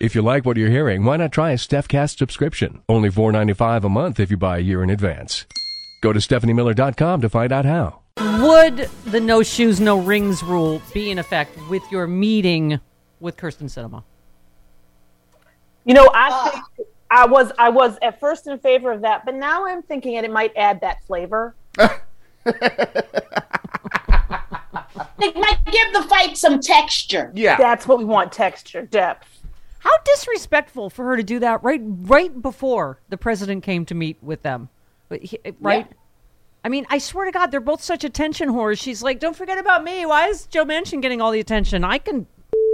If you like what you're hearing, why not try a StephCast subscription? Only $4.95 a month if you buy a year in advance. Go to StephanieMiller.com to find out how. Would the no shoes, no rings rule be in effect with your meeting with Kyrsten Sinema? You know, I think I was I was at first in favor of that, but now I'm thinking it might add that flavor. It might give the fight some texture. Yeah. That's what we want: texture, depth. How disrespectful for her to do that right right before the president came to meet with them. Right? I mean, I swear to God, they're both such attention whores. She's like, don't forget about me. Why is Joe Manchin getting all the attention? I can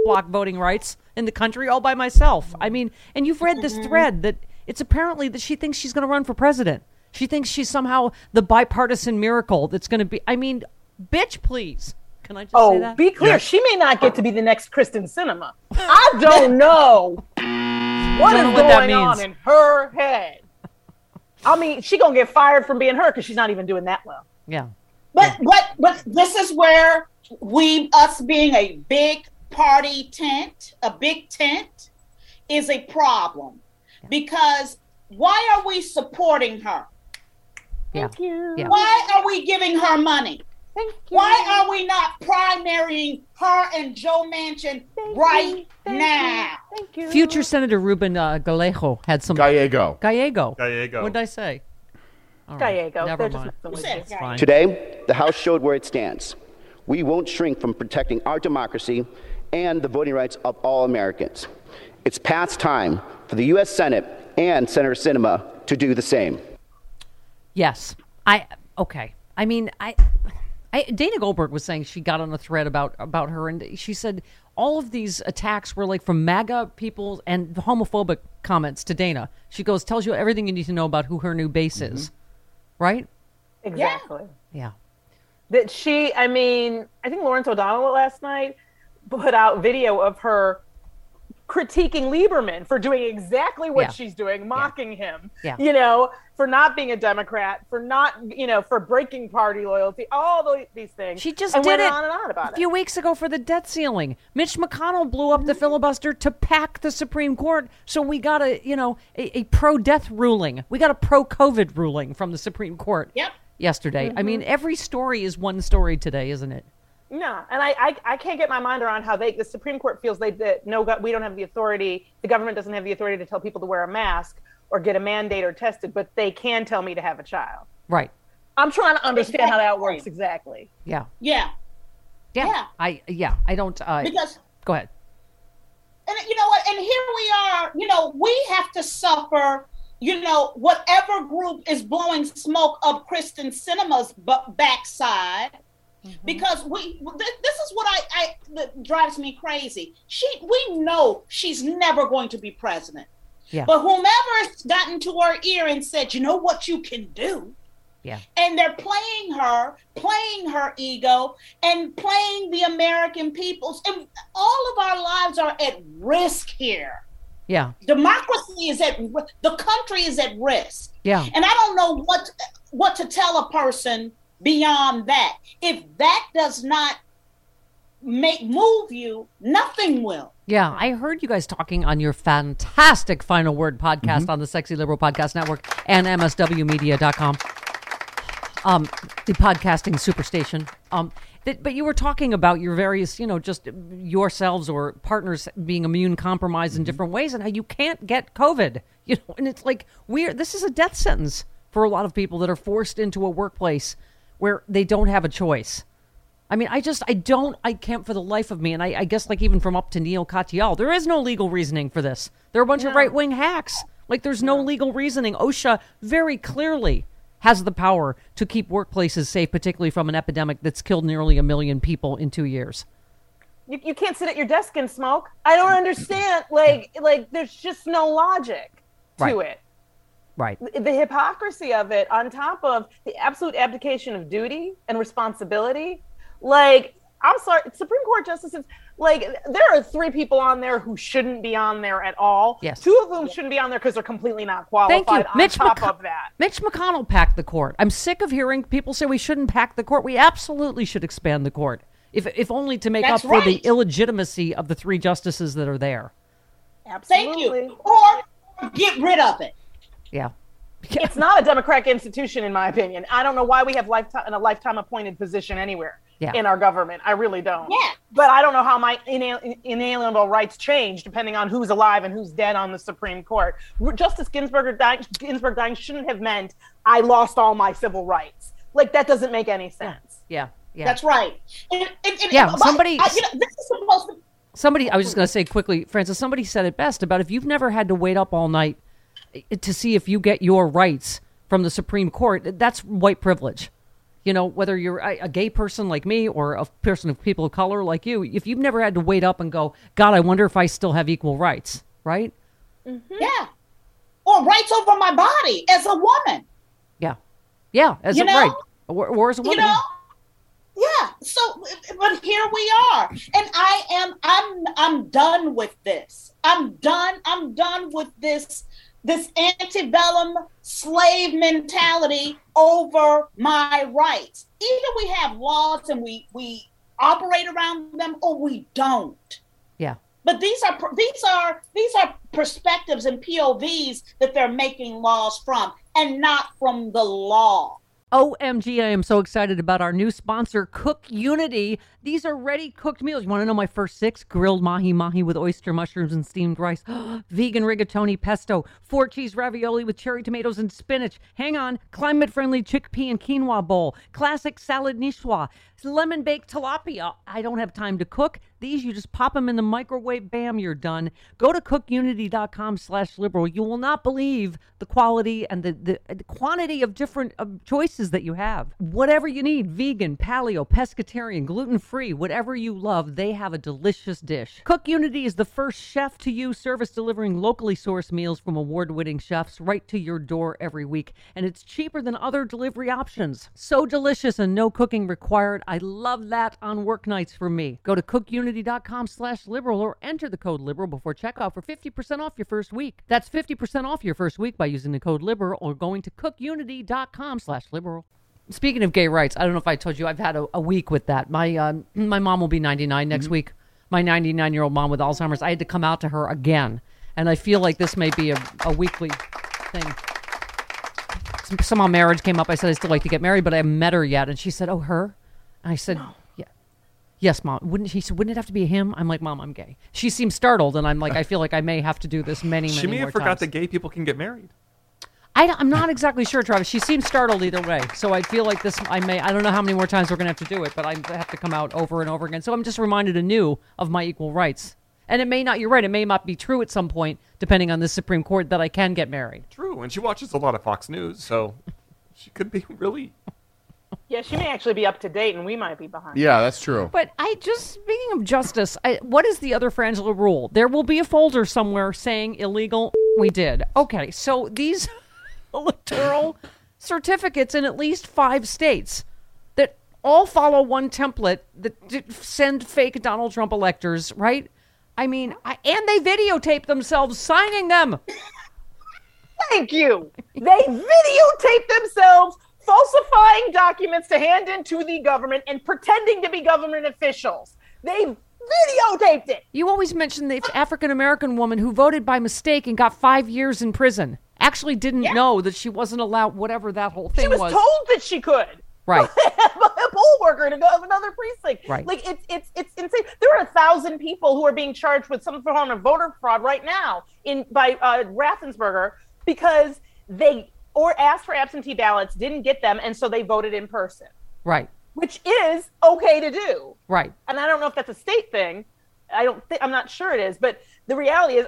block voting rights in the country all by myself. I mean, and you've read this mm-hmm. thread that it's apparently that she thinks she's going to run for president. She thinks she's somehow the bipartisan miracle that's going to be. I mean, bitch, please. Can I just say Oh, that? be clear. She may not get to be the next Kristen Sinema. I don't know what Don't is know what that going on in her head. I mean, she gonna get fired from being her because she's not even doing that well. yeah. But but but this is where we us being a big party tent, a big tent, is a problem because why are we supporting her? Yeah. Thank you. Yeah. Why are we giving her money? Thank you. Why are we not primarying her and Joe Manchin Thank right you. Thank now? You. Thank you. Future Senator Ruben uh, Gallego had some. Gallego. Gallego. Gallego. What did I say? All right, Gallego. Never They're mind. messing with said you. It's fine. Today, the House showed where it stands. We won't shrink from protecting our democracy and the voting rights of all Americans. It's past time for the U.S. Senate and Senator Sinema to do the same. Yes. I okay. I mean, I, I Dana Goldberg was saying she got on a thread about about her, and she said all of these attacks were like from MAGA people and homophobic comments to Dana. She goes, tells you everything you need to know about who her new base is, mm-hmm. right? Exactly. Yeah. That she, I mean, I think Lawrence O'Donnell last night put out video of her critiquing Lieberman for doing exactly what Yeah. she's doing, mocking him. Yeah. You know, for not being a Democrat, for not, you know, for breaking party loyalty, all the, these things. She just and did went it on and on about it. a few it. weeks ago for the debt ceiling. Mitch McConnell blew up the mm-hmm. filibuster to pack the Supreme Court, so we got a you know a, a pro death ruling. We got a pro COVID ruling from the Supreme Court. Yep. Yesterday, I mm-hmm. mean, every story is one story today, isn't it? No, and I, I, I can't get my mind around how they, the Supreme Court feels they that no, we don't have the authority. The government doesn't have the authority to tell people to wear a mask or get a mandate or tested, but they can tell me to have a child. Right. I'm trying to understand how that works exactly. Yeah. Yeah, Yeah. Yeah. I yeah. I don't. Uh, because go ahead. and you know what? And here we are. You know, we have to suffer. You know, whatever group is blowing smoke up Kristen Sinema's bu- backside, because we. Th- this is what I, I that drives me crazy. She, we know she's never going to be president. Yeah. But whomever has gotten to her ear and said, "You know what you can do," Yeah. and they're playing her, playing her ego, and playing the American people's. And all of our lives are at risk here. Yeah. Democracy is at the country is at risk, Yeah. and I don't know what what to tell a person beyond that. If that does not make move you, nothing will. Yeah, I heard you guys talking on your fantastic Final Word podcast on the Sexy Liberal Podcast Network and MSWmedia.com. Um, the podcasting superstation. Um, that, but you were talking about your various, you know, just yourselves or partners being immune compromised in different ways and how you can't get COVID. You know, and it's like we're This is a death sentence for a lot of people that are forced into a workplace where they don't have a choice. I mean, I just, I don't, I can't for the life of me. And I, I guess, like, even from up to Neil Katyal, there is no legal reasoning for this. There are a bunch of right wing hacks. Like, there's no legal reasoning. OSHA very clearly has the power to keep workplaces safe, particularly from an epidemic that's killed nearly a million people in two years. You, you can't sit at your desk and smoke. I don't understand. Like, like there's just no logic to Right. it. Right. the hypocrisy of it on top of the absolute abdication of duty and responsibility like i'm sorry supreme court justices like there are three people on there who shouldn't be on there at all Yes. two of them shouldn't be on there because they're completely not qualified Thank you. on Mitch top McC- of that Mitch McConnell packed the court. I'm sick of hearing people say we shouldn't pack the court. We absolutely should expand the court, if, if only to make That's up for the illegitimacy of the three justices that are there. Absolutely. Thank you. Or get rid of it. Yeah. it's not a democratic institution in my opinion i don't know why we have lifetime in a lifetime appointed position anywhere Yeah. in our government i really don't Yeah. but i don't know how my inal- inalienable rights change depending on who's alive and who's dead on the supreme court justice ginsburg dying, ginsburg dying shouldn't have meant i lost all my civil rights like that doesn't make any sense Yeah. Yeah. That's right. And- and- and- Yeah, but somebody- I- you know, this is supposed to. Somebody, I was just going to say quickly, Francis, somebody said it best about if you've never had to wait up all night to see if you get your rights from the Supreme Court, that's white privilege. You know, whether you're a, gay person like me or a person of people of color like you, if you've never had to wait up and go, God, I wonder if I still have equal rights, right? Mm-hmm. Yeah. Or rights over my body as a woman. Yeah. Yeah, as You a know? right. Or, or as a woman. you know yeah so but here we are and i am i'm i'm done with this i'm done i'm done with this this antebellum slave mentality over my rights. Either we have laws and we we operate around them or we don't. Yeah. but these are these are these are perspectives and povs that they're making laws from and not from the law OMG, I am so excited about our new sponsor, Cook Unity. These are ready cooked meals. You want to know my first six? Grilled mahi mahi with oyster mushrooms and steamed rice, vegan rigatoni pesto, four cheese ravioli with cherry tomatoes and spinach. Hang on, climate friendly chickpea and quinoa bowl, classic salad niçoise, lemon baked tilapia. I don't have time to cook. These you just pop them in the microwave, bam, you're done. Go to cookunity.com slash liberal. You will not believe the quality and the, the, the quantity of different choices that you have. Whatever you need, vegan, paleo, pescatarian, gluten-free, whatever you love, they have a delicious dish. Cook Unity is the first chef to you service delivering locally sourced meals from award-winning chefs right to your door every week. And it's cheaper than other delivery options. So delicious and no cooking required. I love that on work nights for me. Go to cookunity.com slash liberal or enter the code liberal before checkout for 50% off your first week. That's 50% off your first week by using the code liberal or going to cookunity.com slash liberal. Speaking of gay rights, I don't know if I told you I've had a, a week with that. My um, my mom will be 99 next week. My 99 year old mom with Alzheimer's. I had to come out to her again, and I feel like this may be a, a weekly thing. Somehow marriage came up. I said I still like to get married, but I haven't met her yet, and she said, "Oh, her." And I said, "Yeah." Yes, mom. Wouldn't she said, wouldn't it have to be him? I'm like, Mom, I'm gay. She seems startled, and I'm like, I feel like I may have to do this many, many She may have forgot times. that gay people can get married. I, am not exactly sure, Travis. She seems startled either way. So I feel like this, I may, I don't know how many more times we're going to have to do it, but I have to come out over and over again. So I'm just reminded anew of my equal rights. And it may not, you're right, it may not be true at some point, depending on the Supreme Court, that I can get married. True, and she watches a lot of Fox News, so she could be really. yeah she may actually be up to date and we might be behind Yeah, that's true. But I just, speaking of justice, I, what is the other Frangela rule? There will be a folder somewhere saying illegal. We did. Okay, so these electoral certificates in at least five states that all follow one template that send fake Donald Trump electors, right? I mean, I, and they videotape themselves signing them. Thank you. They videotape themselves falsifying documents to hand in to the government and pretending to be government officials. They videotaped it. You always mention the African American woman who voted by mistake and got five years in prison. Actually, didn't know that she wasn't allowed. Whatever that whole thing She was, told that she could. Right. a poll worker to go of another precinct. Right. Like it's it's it's insane. There are a thousand people who are being charged with some form of voter fraud right now in by uh, Raffensperger because they or asked for absentee ballots, didn't get them, and so they voted in person, Right. which is okay to do. Right. And I don't know if that's a state thing. I don't think I'm not sure it is, but the reality is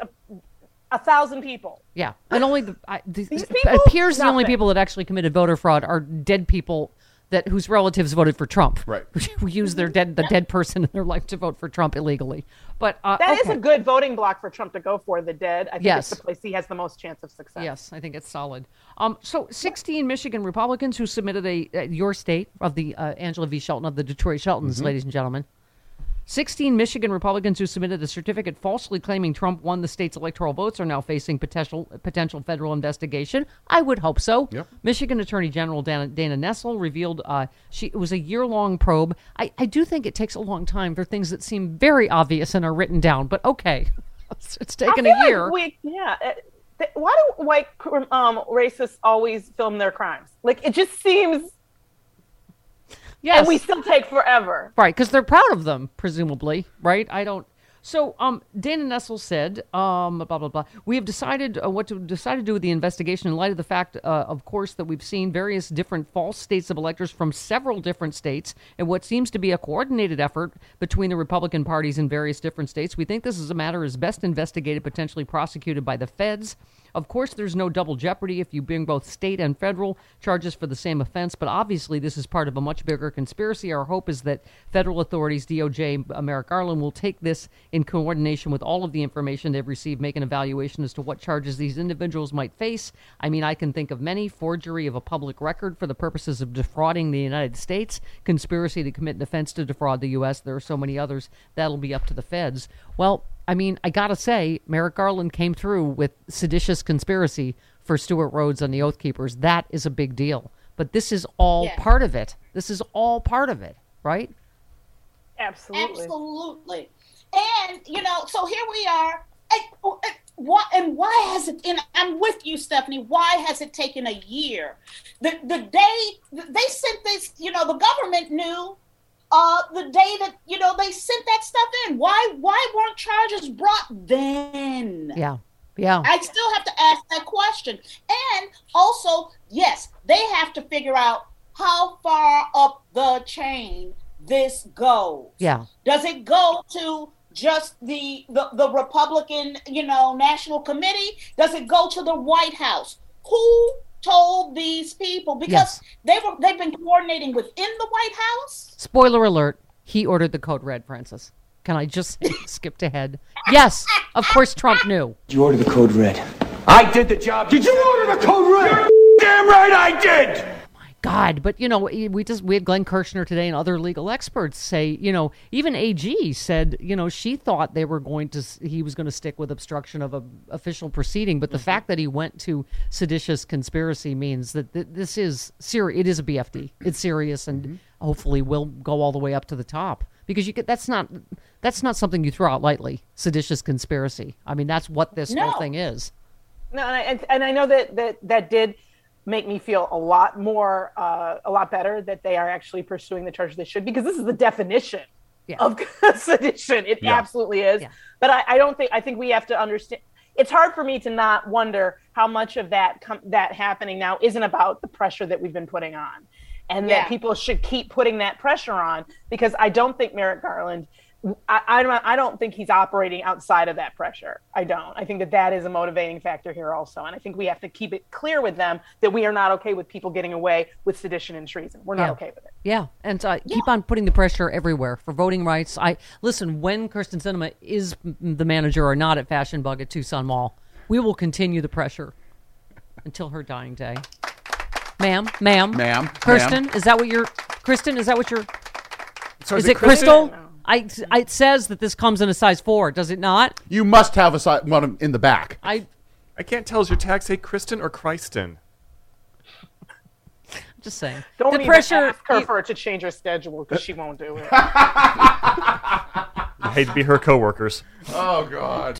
a, a thousand people. Yeah, and only the I, the, These people? appears the only people that actually committed voter fraud are dead people that whose relatives voted for Trump. Right. Who use their dead the dead person in their life to vote for Trump illegally. But uh, That is okay. a good voting block for Trump to go for. The dead. I think Yes. it's the place he has the most chance of success. Yes, I think it's solid. Um, so 16 Michigan Republicans who submitted a uh, your state of the uh, Angela V. Shelton of the Detroit Sheltons, Mm-hmm. ladies and gentlemen. 16 Michigan Republicans who submitted a certificate falsely claiming Trump won the state's electoral votes are now facing potential potential federal investigation. I would hope so. Yep. Michigan Attorney General Dana, Dana Nessel revealed uh, she it was a year long probe. I, I do think it takes a long time for things that seem very obvious and are written down, but okay, it's, it's taken I a feel year. Like we, yeah. uh, Why do white um, racists always film their crimes? Like it just seems, yes, and we still take forever. Right, because they're proud of them, presumably, right? I don't. So, um, Dana Nessel said, um, blah blah blah. We have decided uh, what to decide to do with the investigation in light of the fact, uh, of course, that we've seen various different false states of electors from several different states, and what seems to be a coordinated effort between the Republican parties in various different states. We think this is a matter is best investigated, potentially prosecuted by the feds. Of course, there's no double jeopardy if you bring both state and federal charges for the same offense, but obviously this is part of a much bigger conspiracy. Our hope is that federal authorities, DOJ, Merrick Garland, will take this in coordination with all of the information they've received, make an evaluation as to what charges these individuals might face. I mean, I can think of many forgery of a public record for the purposes of defrauding the United States, conspiracy to commit an offense to defraud the U.S. There are so many others. That'll be up to the feds. Well, I mean, I gotta say, Merrick Garland came through with seditious conspiracy for Stewart Rhodes and the Oath Keepers. That is a big deal. But this is all Yeah. part of it. This is all part of it, right? Absolutely. Absolutely. And you know, so here we are. And, and why and why has it? And I'm with you, Stephanie. Why has it taken a year? The the day they sent this, you know, the government knew uh the day that you know they sent that stuff in. Why why weren't charges brought then? Yeah. Yeah. I still have to ask that question. And also, yes, they have to figure out how far up the chain this goes. Yeah. Does it go to just the, the the Republican, you know, National Committee? Does it go to the White House? Who told these people? Because Yes. they were they've been coordinating within the White House. Spoiler alert, he ordered the code red, Francis. Can I just skip ahead? Yes, of course Trump knew. You ordered the code red. I did the job. Did you order the code red? Damn right I did. God, but you know, eh, we just we had Glenn Kirshner today and other legal experts say, you know, even AG said, you know, she thought they were going to he was going to stick with obstruction of a official proceeding, but the mm-hmm. fact that he went to seditious conspiracy means that th- this is serious. It is a BFD. It's serious, and mm-hmm. hopefully will go all the way up to the top because you get that's not that's not something you throw out lightly. Seditious conspiracy. I mean, that's what this No. whole thing is. No, and I, and, and I know that, that that did make me feel a lot more, uh, a lot better that they are actually pursuing the charges they should, because this is the definition of sedition. It Yeah. absolutely is. But I, I don't think, I think we have to understand. It's hard for me to not wonder how much of that com- that happening now isn't about the pressure that we've been putting on, and Yeah. that people should keep putting that pressure on because I don't think Merrick Garland. I, I don't. I don't think he's operating outside of that pressure. I don't. I think that that is a motivating factor here also, and I think we have to keep it clear with them that we are not okay with people getting away with sedition and treason. We're not Yeah. okay with it. Yeah, and uh, keep on putting the pressure everywhere for voting rights. I listen when Kyrsten Sinema is the manager or not at Fashion Bug at Tucson Mall. We will continue the pressure until her dying day. Ma'am, ma'am, Ma'am, Kirsten, ma'am. is that what you're? Kristen, is that what you're? So is, is it it Crystal? Kristen? I, I- it says that this comes in a size four. Does it not? You must have a size one in the back. I I can't tell. Is your tag say Kristen or Kristen? I'm just saying. Don't the even pressure. ask her you- for her to change her schedule because she won't do it. I hate to be her coworkers. Oh God.